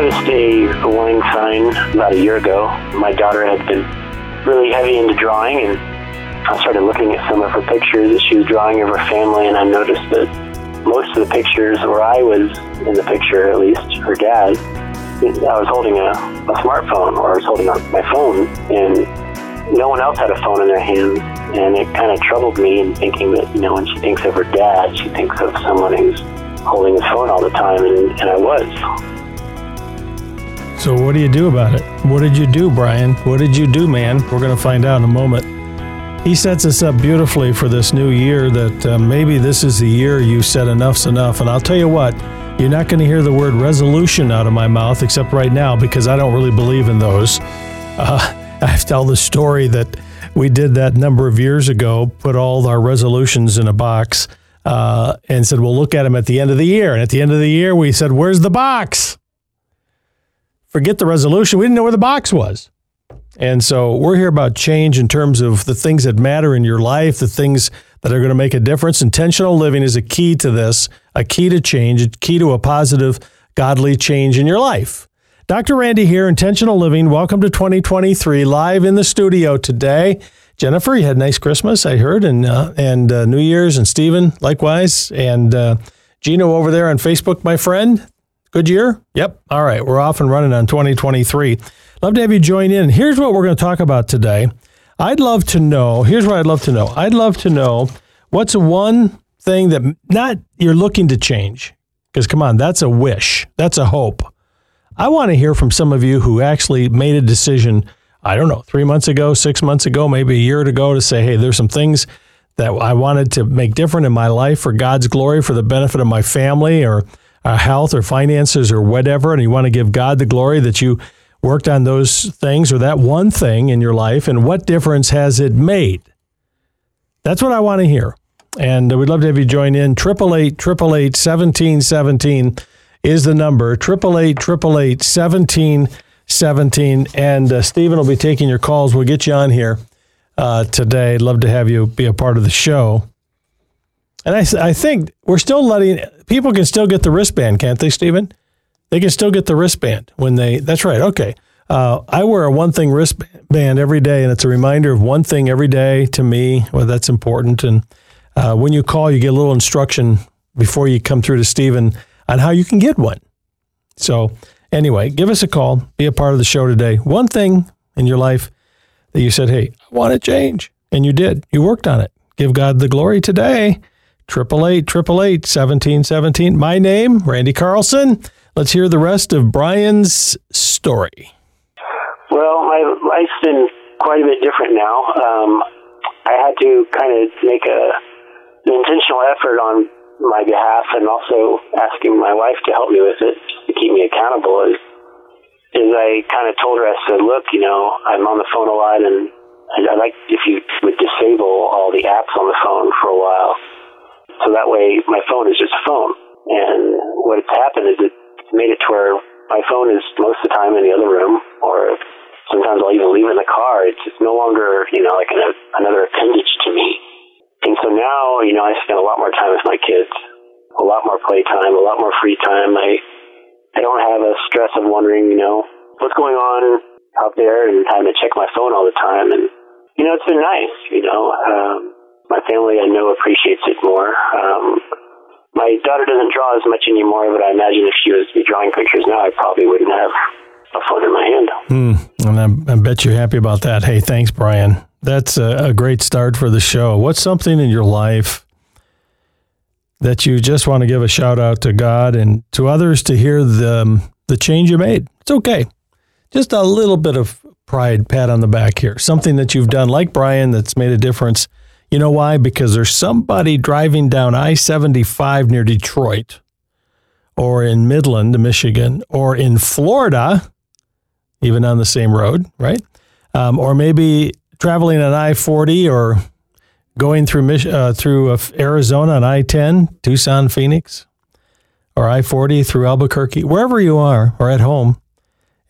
noticed a, warning sign about a year ago. My daughter had been really heavy into drawing, and I started looking at some of her pictures that she was drawing of her family, and I noticed that most of the pictures where I was in the picture, at least her dad, I was holding a, a smartphone or I was holding my phone, and no one else had a phone in their hands. And it kind of troubled me in thinking that, you know, when she thinks of her dad, she thinks of someone who's holding his phone all the time, and, and I was. So, what do you do about it? What did you do, Brian? What did you do, man? We're going to find out in a moment. He sets us up beautifully for this new year that uh, maybe this is the year you said enough's enough. And I'll tell you what, you're not going to hear the word resolution out of my mouth except right now because I don't really believe in those. Uh, I tell the story that we did that number of years ago, put all our resolutions in a box, uh, and said, we'll look at them at the end of the year. And at the end of the year, we said, where's the box? Forget the resolution. We didn't know where the box was. And so we're here about change in terms of the things that matter in your life, the things that are going to make a difference. Intentional living is a key to this, a key to change, a key to a positive, godly change in your life. Dr. Randy here, Intentional Living. Welcome to 2023, live in the studio today. Jennifer, you had a nice Christmas, I heard, and uh, and uh, New Year's, and Stephen likewise, and uh, Gino over there on Facebook, my friend. Good year? Yep. All right, we're off and running on 2023. Love to have you join in. Here's what we're going to talk about today. I'd love to know. Here's what I'd love to know. I'd love to know what's one thing that not you're looking to change. Because come on, that's a wish. That's a hope. I want to hear from some of you who actually made a decision, I don't know, three months ago, six months ago, maybe a year ago to say, hey, there's some things that I wanted to make different in my life for God's glory, for the benefit of my family or uh, health or finances or whatever. And you want to give God the glory that you worked on those things or that one thing in your life and what difference has it made? That's what I want to hear. And we'd love to have you join in. 888 888 1717 is the number. 888 888 1717. And uh, Stephen will be taking your calls. We'll get you on here uh, today. Love to have you be a part of the show. And I, I think we're still letting people can still get the wristband, can't they, Stephen? They can still get the wristband when they. That's right. Okay. Uh, I wear a one thing wristband every day, and it's a reminder of one thing every day to me. Well, that's important. And uh, when you call, you get a little instruction before you come through to Stephen on how you can get one. So, anyway, give us a call. Be a part of the show today. One thing in your life that you said, hey, I want to change. And you did. You worked on it. Give God the glory today. 888 888 1717. My name, Randy Carlson. Let's hear the rest of Brian's story. Well, my life's been quite a bit different now. Um, I had to kind of make a an intentional effort on my behalf, and also asking my wife to help me with it to keep me accountable. Is is I kind of told her, I said, look, you know, I'm on the phone a lot, and I'd like if you would disable all the apps on the phone for a while, so that way my phone is just a phone. And what's happened is it made it to where my phone is most of the time in the other room, or sometimes I'll even leave it in the car. It's just no longer, you know, like an, another appendage to me. And so now, you know, I spend a lot more time with my kids, a lot more playtime, a lot more free time. I I don't have a stress of wondering, you know, what's going on out there and having to check my phone all the time. And you know, it's been nice. You know, um, my family I know appreciates it more. Um, my daughter doesn't draw as much anymore, but I imagine if she was to be drawing pictures now, I probably wouldn't have a phone in my hand. Mm, and I, I, bet you're happy about that. Hey, thanks, Brian. That's a, a great start for the show. What's something in your life that you just want to give a shout out to God and to others to hear the um, the change you made? It's okay. Just a little bit of pride, pat on the back here. Something that you've done, like Brian, that's made a difference you know why? Because there's somebody driving down I 75 near Detroit or in Midland, Michigan, or in Florida, even on the same road, right? Um, or maybe traveling on I 40 or going through uh, through uh, Arizona on I 10, Tucson, Phoenix, or I 40 through Albuquerque, wherever you are or at home,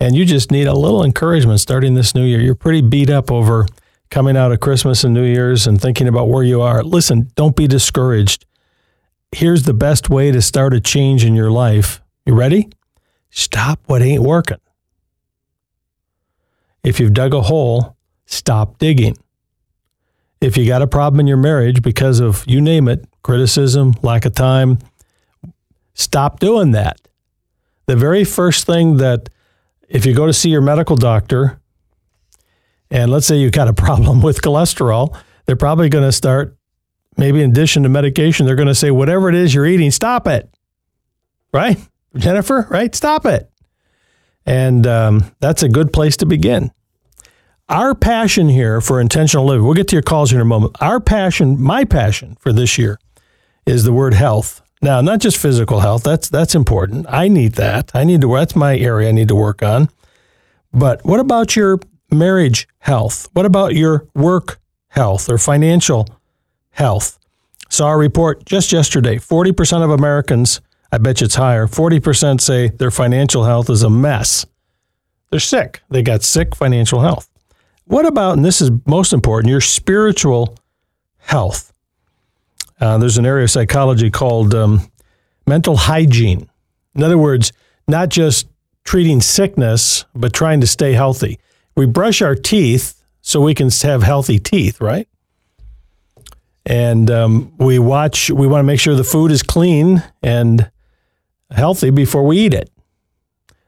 and you just need a little encouragement starting this new year. You're pretty beat up over coming out of Christmas and New Year's and thinking about where you are, listen, don't be discouraged. Here's the best way to start a change in your life. You ready? stop what ain't working. If you've dug a hole, stop digging. If you got a problem in your marriage because of, you name it, criticism, lack of time, stop doing that. The very first thing that, if you go to see your medical doctor, and let's say you've got a problem with cholesterol, they're probably going to start, maybe in addition to medication, they're going to say, whatever it is you're eating, stop it. Right? Jennifer, right? Stop it. And um, that's a good place to begin. Our passion here for intentional living, we'll get to your calls in a moment. Our passion, my passion for this year is the word health. Now, not just physical health, that's that's important. I need that. I need to that's my area I need to work on. But what about your marriage health? What about your work health or financial health? Saw a report just yesterday 40% of Americans I bet you it's higher. 40% say their financial health is a mess. They're sick. They got sick financial health. What about, and this is most important, your spiritual health? Uh, there's an area of psychology called um, mental hygiene. In other words, not just treating sickness, but trying to stay healthy. We brush our teeth so we can have healthy teeth, right? And um, we watch, we want to make sure the food is clean and healthy before we eat it.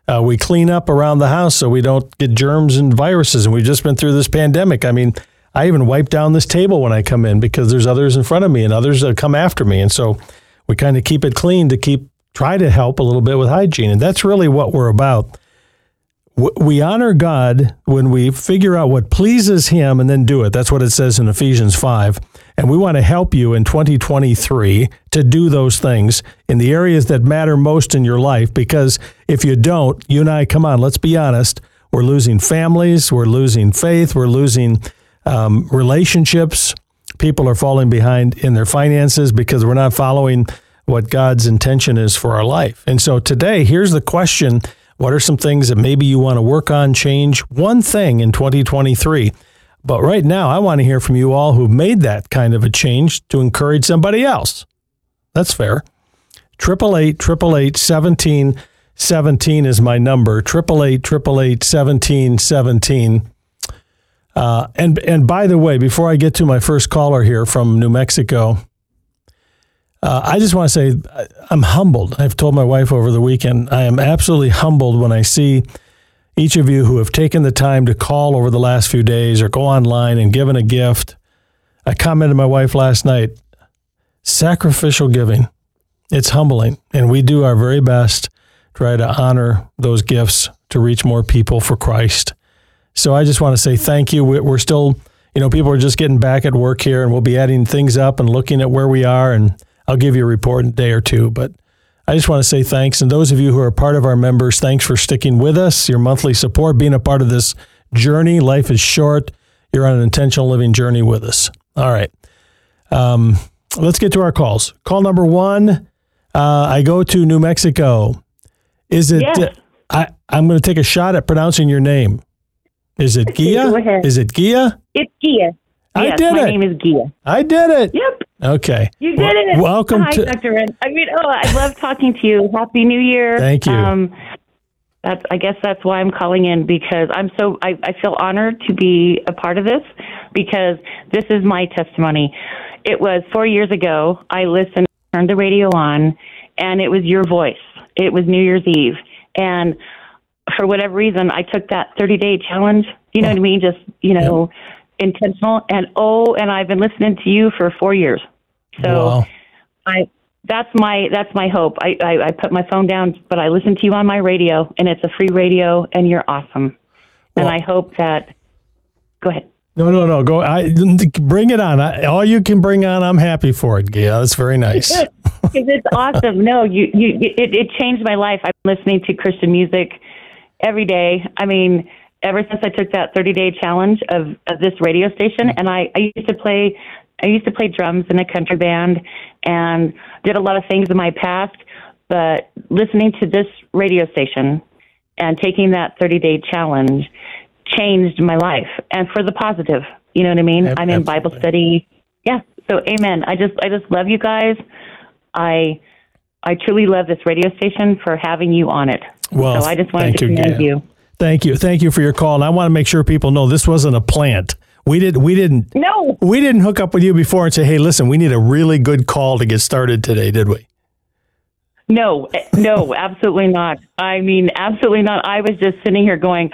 Uh, we clean up around the house so we don't get germs and viruses. And we've just been through this pandemic. I mean, I even wipe down this table when I come in because there's others in front of me and others that come after me. And so we kind of keep it clean to keep try to help a little bit with hygiene. And that's really what we're about we honor God when we figure out what pleases Him and then do it. That's what it says in Ephesians 5. And we want to help you in 2023 to do those things in the areas that matter most in your life. Because if you don't, you and I, come on, let's be honest, we're losing families, we're losing faith, we're losing um, relationships. People are falling behind in their finances because we're not following what God's intention is for our life. And so today, here's the question what are some things that maybe you want to work on, change? One thing in 2023. But right now, I want to hear from you all who've made that kind of a change to encourage somebody else. That's fair. 888 888 17 17 is my number. 888 888 17 17. Uh, and and by the way, before I get to my first caller here from New Mexico, uh, I just want to say I'm humbled. I've told my wife over the weekend, I am absolutely humbled when I see each of you who have taken the time to call over the last few days or go online and given a gift. I commented to my wife last night sacrificial giving. It's humbling, and we do our very best to try to honor those gifts to reach more people for Christ. So I just want to say thank you. We're still, you know, people are just getting back at work here, and we'll be adding things up and looking at where we are and I'll give you a report in a day or two. But I just want to say thanks. And those of you who are part of our members, thanks for sticking with us, your monthly support, being a part of this journey. Life is short. You're on an intentional living journey with us. All right. Um, let's get to our calls. Call number one. Uh, I go to New Mexico. Is it? Yes. Uh, I, I'm going to take a shot at pronouncing your name. Is it Gia? Is it Gia? It's Gia. I yes, did my it. My name is Gia. I did it. Yep. Okay. You did it. Welcome Hi, to Dr. Ren. I mean, oh, I love talking to you. Happy New Year. Thank you. Um, that's, I guess that's why I'm calling in because I'm so, I, I feel honored to be a part of this because this is my testimony. It was four years ago. I listened, turned the radio on, and it was your voice. It was New Year's Eve. And for whatever reason, I took that 30 day challenge. You know what I mean? Just, you know, intentional. And oh, and I've been listening to you for four years. So oh, Wow. I that's my that's my hope. I, I I put my phone down, but I listen to you on my radio, and it's a free radio, and you're awesome. And I hope that. Go ahead. No, no, no. Go. I bring it on. I, all you can bring on, I'm happy for it. Yeah, that's very nice. It's awesome. No, you you it, it changed my life. I'm listening to Christian music every day. I mean, ever since I took that 30 day challenge of, of this radio station, mm-hmm. and I, I used to play I used to play drums in a country band and did a lot of things in my past, but listening to this radio station and taking that 30 day challenge changed my life and for the positive. You know what I mean? Ab- I'm in Bible study. Yeah. So amen. I just I just love you guys. I I truly love this radio station for having you on it. Well, so I just wanted thank to commend Gia. you. Thank you. Thank you for your call. And I want to make sure people know this wasn't a plant. We did we didn't No, we didn't hook up with you before and say, "Hey, listen, we need a really good call to get started today," did we? no, eh, no, absolutely not. I mean, absolutely not. I was just sitting here going,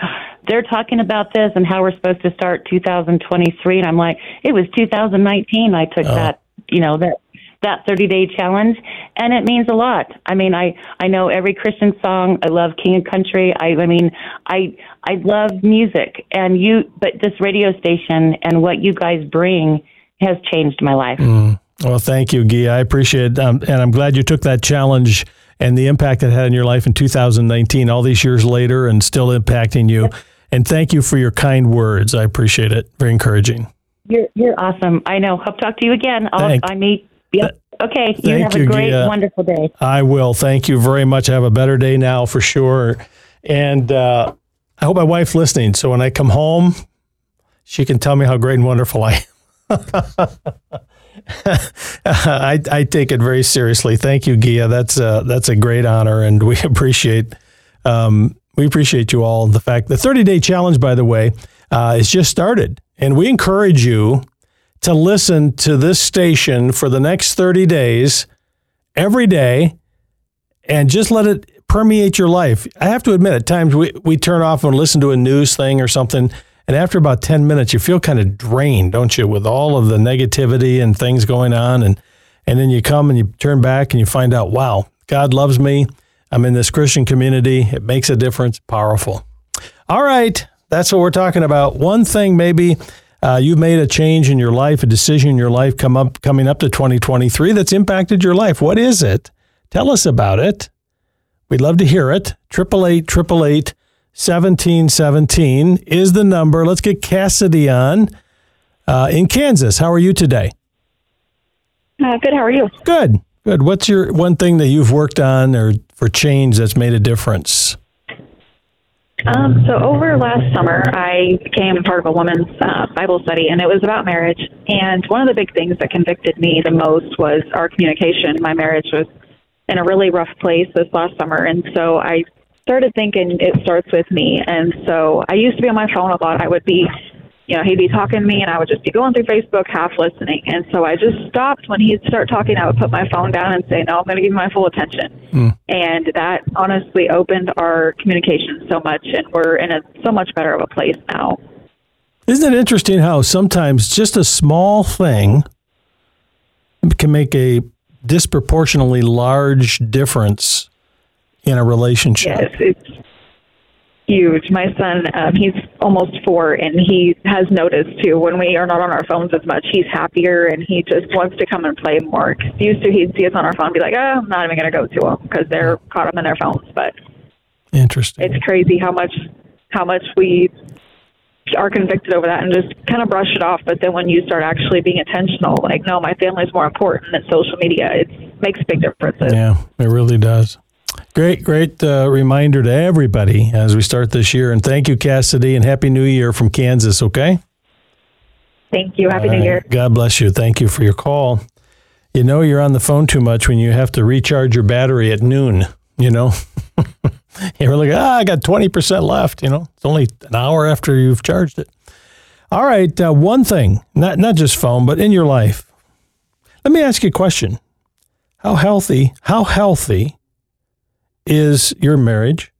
they're talking about this and how we're supposed to start 2023, and I'm like, it was 2019. I took that, you know, that that 30 day challenge, and it means a lot. I mean, I I know every Christian song. I love King of Country. I I mean, I I love music, and you, but this radio station and what you guys bring has changed my life. Well, thank you, Guy. I appreciate it. Um, and I'm glad you took that challenge and the impact it had in your life in 2019, all these years later, and still impacting you. And thank you for your kind words. I appreciate it. Very encouraging. You're you're awesome. I know. Hope to talk to you again. I'll I meet. Yep. Okay. You thank have you, a great, Gia. wonderful day. I will. Thank you very much. I Have a better day now for sure. And uh, I hope my wife's listening. So when I come home, she can tell me how great and wonderful I am. I, I take it very seriously. Thank you, Gia. That's a, that's a great honor, and we appreciate um, we appreciate you all. The fact the 30 day challenge, by the way, uh, is just started, and we encourage you to listen to this station for the next 30 days every day and just let it permeate your life. I have to admit, at times we, we turn off and listen to a news thing or something, and after about 10 minutes, you feel kind of drained, don't you, with all of the negativity and things going on. And, and then you come and you turn back and you find out, wow, God loves me. I'm in this Christian community. It makes a difference. Powerful. All right. That's what we're talking about. One thing maybe uh, you've made a change in your life, a decision in your life come up coming up to 2023 that's impacted your life. What is it? Tell us about it. We'd love to hear it. Triple eight triple eight seventeen seventeen is the number. Let's get Cassidy on uh, in Kansas. How are you today? Uh, good. How are you? Good. Good. What's your one thing that you've worked on or for change that's made a difference? Um, so over last summer, I became part of a women's uh, Bible study, and it was about marriage. And one of the big things that convicted me the most was our communication. My marriage was in a really rough place this last summer, and so I started thinking it starts with me. And so I used to be on my phone a lot. I would be, you know, he'd be talking to me, and I would just be going through Facebook, half listening. And so I just stopped when he'd start talking. I would put my phone down and say, "No, I'm going to give you my full attention." Hmm. And that honestly opened our communication so much, and we're in a so much better of a place now. Isn't it interesting how sometimes just a small thing can make a disproportionately large difference in a relationship? Yes, it's huge. My son, um, he's almost four, and he has noticed too when we are not on our phones as much. He's happier, and he just wants to come and play more. 'Cause used to, he'd see us on our phone, and be like, "Oh, I'm not even going to go to them because they're caught up in their phones." But Interesting. it's crazy how much how much we are convicted over that and just kind of brush it off. But then when you start actually being intentional, like, no, my family's more important than social media, it makes big differences. Yeah, it really does. Great, great uh, reminder to everybody as we start this year. And thank you, Cassidy, and Happy New Year from Kansas, okay? Thank you. Happy All New. Year. God bless you. Thank you for your call. You know, you're on the phone too much when you have to recharge your battery at noon, you know? you're like, ah, I got 20% left, you know? It's only an hour after you've charged it. All right, uh, one thing, not, not just phone, but in your life. Let me ask you a question. How healthy, how healthy is your marriage?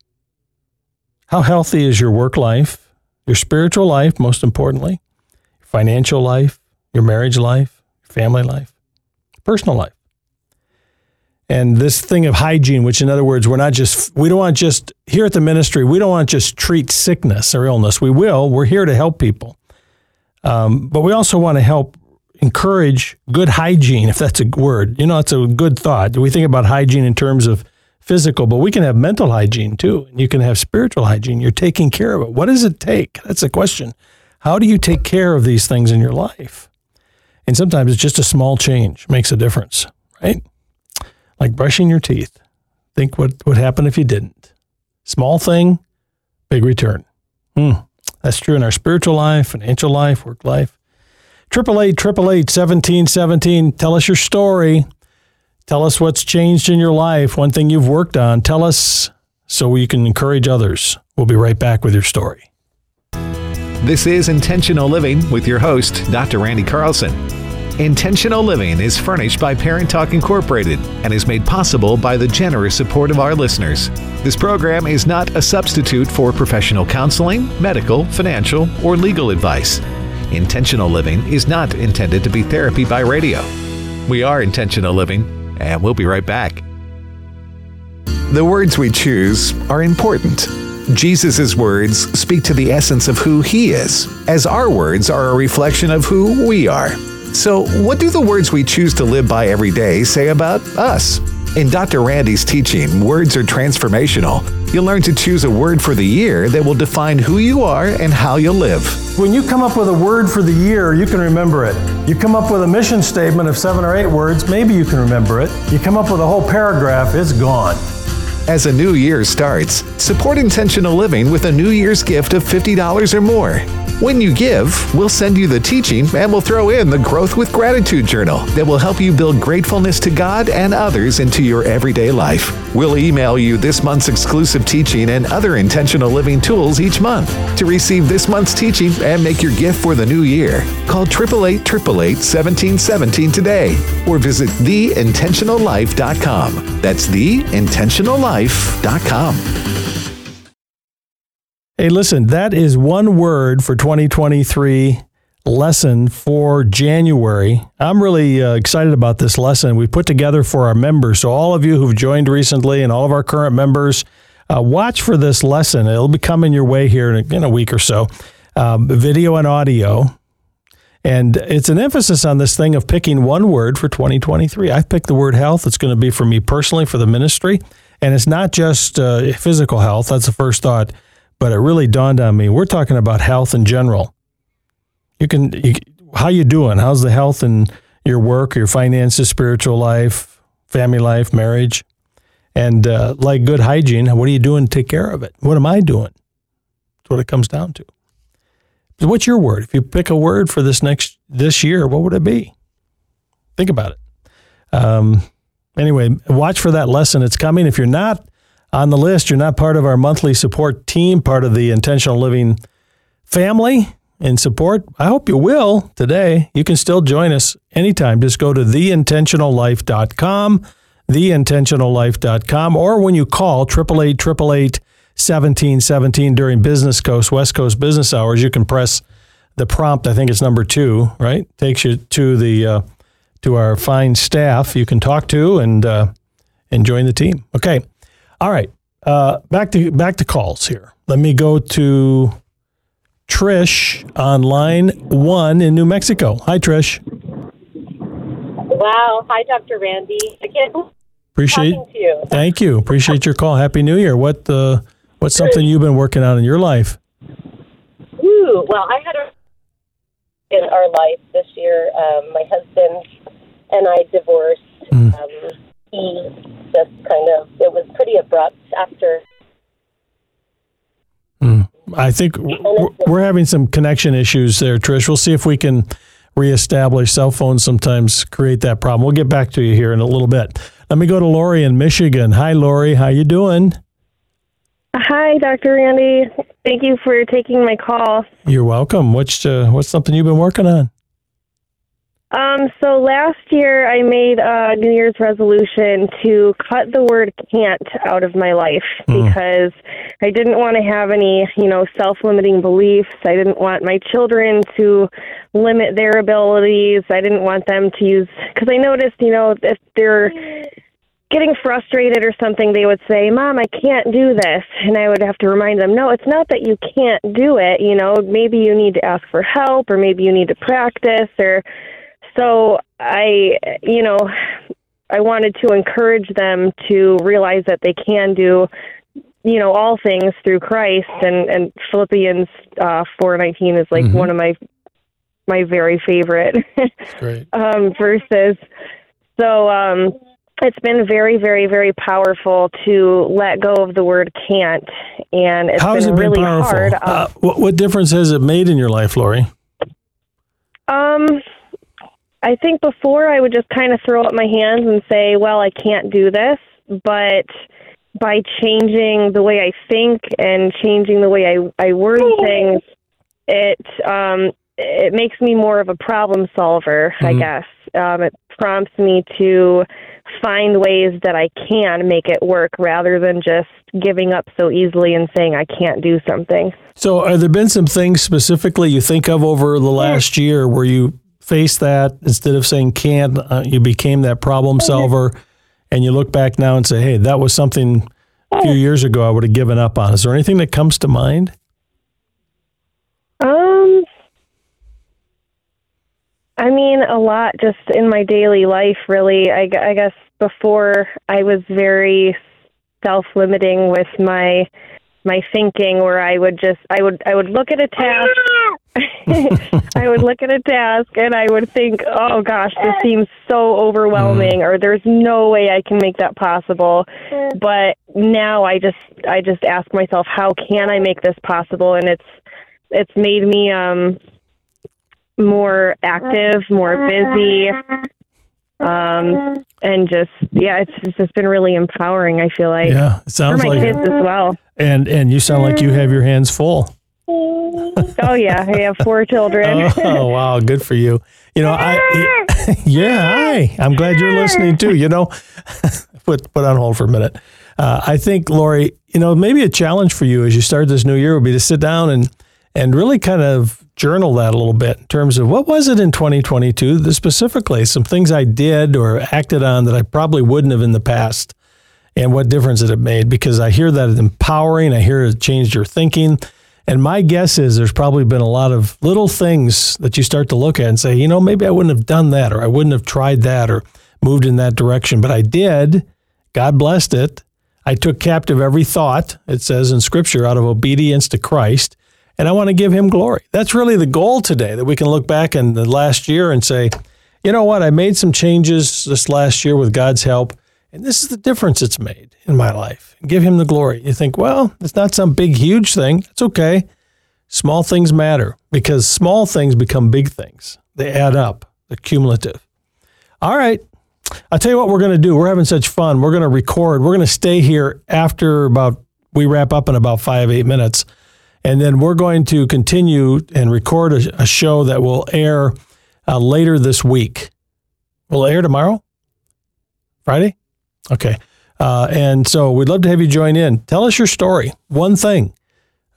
How healthy is your work life, your spiritual life, most importantly? financial life, your marriage life, family life, personal life. And this thing of hygiene, which in other words, we're not just, we don't want just, here at the ministry, we don't want to just treat sickness or illness. We will, we're here to help people. Um, but we also want to help encourage good hygiene, if that's a word. You know, it's a good thought. Do We think about hygiene in terms of physical, but we can have mental hygiene too. And you can have spiritual hygiene. You're taking care of it. What does it take? That's the question. How do you take care of these things in your life? And sometimes it's just a small change makes a difference, right? Like brushing your teeth. Think what would happen if you didn't. Small thing, big return. Hmm. That's true in our spiritual life, financial life, work life. Triple eight, triple eight, seventeen, seventeen. Tell us your story. Tell us what's changed in your life. One thing you've worked on. Tell us so you can encourage others. We'll be right back with your story. This is Intentional Living with your host, Dr. Randy Carlson. Intentional Living is furnished by Parent Talk Incorporated and is made possible by the generous support of our listeners. This program is not a substitute for professional counseling, medical, financial, or legal advice. Intentional Living is not intended to be therapy by radio. We are Intentional Living, and we'll be right back. The words we choose are important. Jesus' words speak to the essence of who he is, as our words are a reflection of who we are. So, what do the words we choose to live by every day say about us? In Dr. Randy's teaching, Words Are Transformational, you'll learn to choose a word for the year that will define who you are and how you'll live. When you come up with a word for the year, you can remember it. You come up with a mission statement of seven or eight words, maybe you can remember it. You come up with a whole paragraph, it's gone. As a new year starts, support intentional living with a New Year's gift of $50 or more. When you give, we'll send you the teaching and we'll throw in the Growth with Gratitude Journal that will help you build gratefulness to God and others into your everyday life. We'll email you this month's exclusive teaching and other intentional living tools each month. To receive this month's teaching and make your gift for the new year, call 888 1717 today or visit theintentionallife.com. That's theintentionallife.com. Hey, listen, that is one word for 2023 lesson for January. I'm really uh, excited about this lesson we put together for our members. So, all of you who've joined recently and all of our current members, uh, watch for this lesson. It'll be coming your way here in a, in a week or so. Um, video and audio. And it's an emphasis on this thing of picking one word for 2023. I've picked the word health. It's going to be for me personally, for the ministry. And it's not just uh, physical health. That's the first thought but it really dawned on me. We're talking about health in general. You can, you, how you doing? How's the health in your work, your finances, spiritual life, family life, marriage? And uh, like good hygiene, what are you doing to take care of it? What am I doing? That's what it comes down to. So what's your word? If you pick a word for this next this year, what would it be? Think about it. Um, anyway, watch for that lesson. It's coming. If you're not on the list. You're not part of our monthly support team, part of the intentional living family and support. I hope you will today. You can still join us anytime. Just go to theintentionallife.com, theintentionallife.com, or when you call 888 888 1717 during Business Coast, West Coast business hours, you can press the prompt. I think it's number two, right? Takes you to the uh, to our fine staff you can talk to and uh, and join the team. Okay. All right. Uh, back to back to calls here. Let me go to Trish on line one in New Mexico. Hi, Trish. Wow. Hi, Dr. Randy. I can't appreciate you. Thank you. Appreciate your call. Happy New Year. What uh, what's something you've been working on in your life? Ooh, well, I had a in our life this year. Um, my husband and I divorced. Mm. Um, he just kind of it was pretty abrupt after. Mm. I think we're having some connection issues there, Trish. We'll see if we can reestablish cell phones. Sometimes create that problem. We'll get back to you here in a little bit. Let me go to Lori in Michigan. Hi, Lori. How you doing? Hi, Dr. Randy. Thank you for taking my call. You're welcome. What's uh, what's something you've been working on? Um, so last year I made a New Year's resolution to cut the word can't out of my life mm. because I didn't want to have any, you know, self-limiting beliefs. I didn't want my children to limit their abilities. I didn't want them to use cuz I noticed, you know, if they're getting frustrated or something, they would say, Mom, I can't do this. And I would have to remind them, No, it's not that you can't do it. You know, maybe you need to ask for help or maybe you need to practice or so I, you know, I wanted to encourage them to realize that they can do, you know, all things through Christ. And and Philippians uh, four nineteen is like mm-hmm. one of my my very favorite um, verses. So um, it's been very, very, very powerful to let go of the word can't, and it's How been, it been really powerful? hard. Uh, what, what difference has it made in your life, Lori? Um, I think before I would just kind of throw up my hands and say, well, I can't do this. But by changing the way I think and changing the way I, I word things, it um, it makes me more of a problem solver, I Mhm. guess. Um, it prompts me to find ways that I can make it work rather than just giving up so easily and saying I can't do something. So, have there been some things specifically you think of over the last year where you faced that instead of saying can't, uh, you became that problem solver, and you look back now and say, "Hey, that was something a few years ago I would have given up on." Is there anything that comes to mind? Um, I mean, a lot just in my daily life, really. I, I guess before I was very self-limiting with my my thinking, where I would just I would I would look at a task. I would look at a task and I would think, "Oh gosh, this seems so overwhelming," or "There's no way I can make that possible." But now I just I just ask myself, "How can I make this possible?" And it's it's made me um more active, more busy, um, and just yeah, it's, it's just been really empowering. I feel like Yeah, it for sounds my like kids as well. And and you sound like you have your hands full. Oh yeah, I have four children. Oh wow, good for you. You know, I yeah, hi. I'm glad you're listening too. You know, put put on hold for a minute. Uh, I think Lori, you know, maybe a challenge for you as you start this new year would be to sit down and and really kind of journal that a little bit in terms of what was it in 2022 specifically some things I did or acted on that I probably wouldn't have in the past and what difference it made because I hear that it's empowering. I hear it changed your thinking. And my guess is there's probably been a lot of little things that you start to look at and say, you know, maybe I wouldn't have done that or I wouldn't have tried that or moved in that direction, but I did. God blessed it. I took captive every thought, it says in scripture, out of obedience to Christ. And I want to give him glory. That's really the goal today that we can look back in the last year and say, you know what? I made some changes this last year with God's help. And this is the difference it's made in my life. Give him the glory. You think, well, it's not some big, huge thing. It's okay. Small things matter because small things become big things. They add up, they're cumulative. All right. I'll tell you what we're going to do. We're having such fun. We're going to record. We're going to stay here after about, we wrap up in about five, eight minutes. And then we're going to continue and record a, a show that will air uh, later this week. Will air tomorrow? Friday? Okay. Uh, and so we'd love to have you join in. Tell us your story. One thing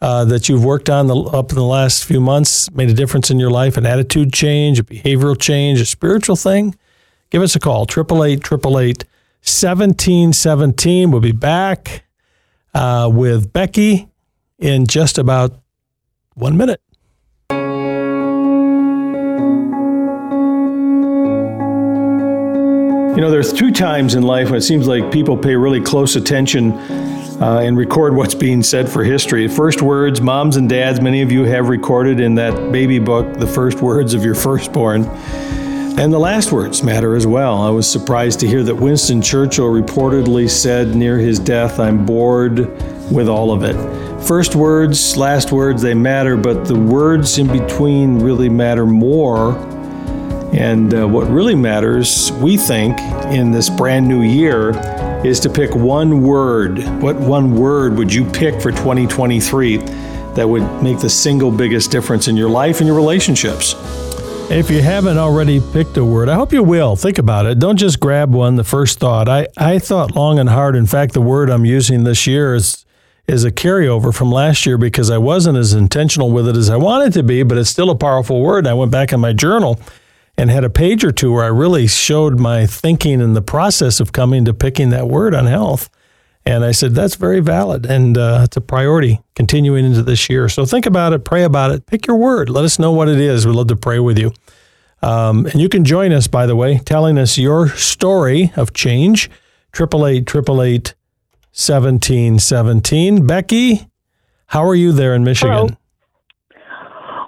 uh, that you've worked on the, up in the last few months made a difference in your life, an attitude change, a behavioral change, a spiritual thing. Give us a call, 888 888 1717. We'll be back uh, with Becky in just about one minute. You know, there's two times in life when it seems like people pay really close attention uh, and record what's being said for history. First words, moms and dads, many of you have recorded in that baby book the first words of your firstborn. And the last words matter as well. I was surprised to hear that Winston Churchill reportedly said near his death, I'm bored with all of it. First words, last words, they matter, but the words in between really matter more. And uh, what really matters, we think, in this brand new year is to pick one word. What one word would you pick for 2023 that would make the single biggest difference in your life and your relationships? If you haven't already picked a word, I hope you will. Think about it. Don't just grab one, the first thought. I, I thought long and hard. In fact, the word I'm using this year is is a carryover from last year because I wasn't as intentional with it as I wanted to be, but it's still a powerful word. I went back in my journal and had a page or two where I really showed my thinking and the process of coming to picking that word on health. And I said, that's very valid. And uh, it's a priority continuing into this year. So think about it, pray about it, pick your word. Let us know what it is. We'd love to pray with you. Um, and you can join us, by the way, telling us your story of change. 888 888 1717. Becky, how are you there in Michigan?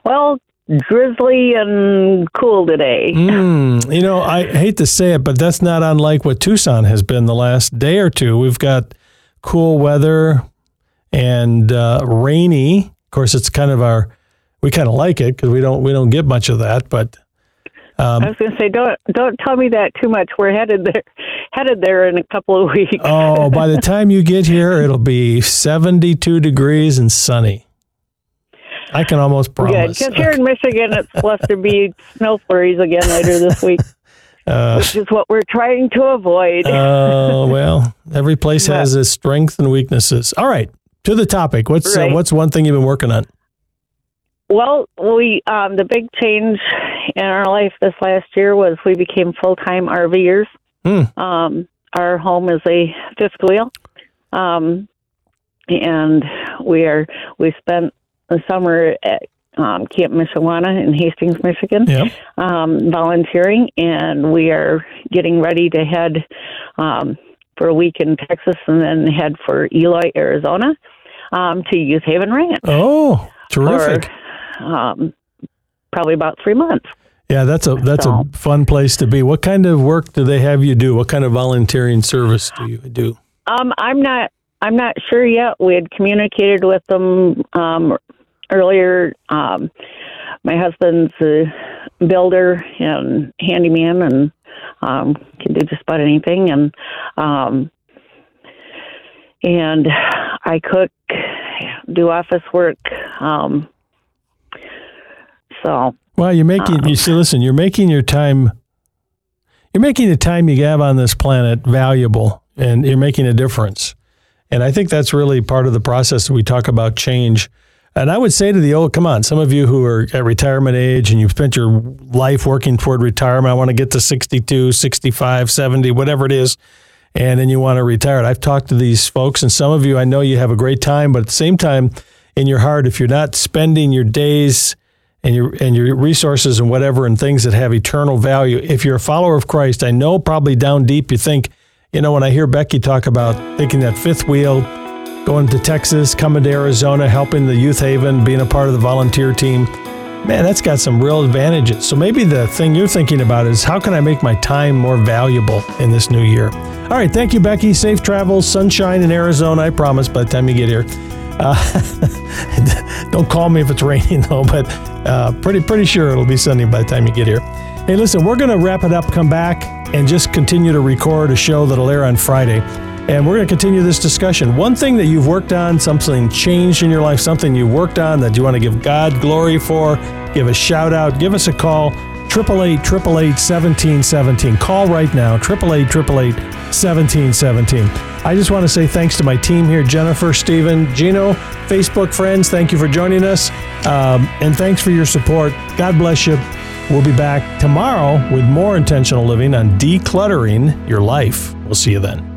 Well, drizzly and cool today. Mm, you know, I hate to say it, but that's not unlike what Tucson has been the last day or two. We've got cool weather and uh, rainy. Of course, it's kind of our we kind of like it because we don't we don't get much of that, but Um, I was going to say, don't don't tell me that too much. We're headed there, headed there in a couple of weeks. oh, by the time you get here, it'll be seventy-two degrees and sunny. I can almost promise. Good, because here in Michigan, it's supposed to be snow flurries again later this week. Uh, which is what we're trying to avoid. Oh uh, well, every place has its strengths and weaknesses. All right, to the topic. What's uh, right. uh, what's one thing you've been working on? Well, we um, the big change in our life this last year was we became full time RVers. Mm. Um, our home is a fifth wheel, um, and we are we spent the summer at um, Camp Michawana in Hastings, Michigan, yep. um, volunteering, and we are getting ready to head um, for a week in Texas and then head for Eloy, Arizona, um, to Youth Haven Ranch. Oh, terrific! For, um, probably about three months. Yeah, that's a that's so, a fun place to be. What kind of work do they have you do? What kind of volunteering service do you do? Um, I'm not I'm not sure yet. We had communicated with them um, earlier. Um, my husband's a builder and handyman and um, can do just about anything. And um, and I cook, do office work. Um, so well, you're making um, you see. Listen, you're making your time. You're making the time you have on this planet valuable, and you're making a difference. And I think that's really part of the process. that We talk about change and I would say to the old, come on, some of you who are at retirement age and you've spent your life working toward retirement, I want to get to 62, 65, 70, whatever it is, and then you want to retire. I've talked to these folks, and some of you, I know you have a great time, but at the same time, in your heart, if you're not spending your days and your and your resources and whatever and things that have eternal value, if you're a follower of Christ, I know probably down deep you think, you know, when I hear Becky talk about thinking that fifth wheel going to Texas, coming to Arizona, helping the Youth Haven, being a part of the volunteer team. Man, that's got some real advantages. So maybe the thing you're thinking about is how can I make my time more valuable in this new year? All right, thank you, Becky. Safe travels, sunshine in Arizona, I promise, by the time you get here. Uh, don't call me if it's raining though, but uh, pretty pretty sure it'll be sunny by the time you get here. Hey, listen, we're going to wrap it up, come back, and just continue to record a show that'll air on Friday. And we're going to continue this discussion. One thing that you've worked on, something changed in your life, something you worked on that you want to give God glory for, give a shout out, give us a call. 888 1717. Call right now, 888 1717. I just want to say thanks to my team here Jennifer, Stephen, Gino, Facebook friends. Thank you for joining us. Um, and thanks for your support. God bless you. We'll be back tomorrow with more intentional living on decluttering your life. We'll see you then.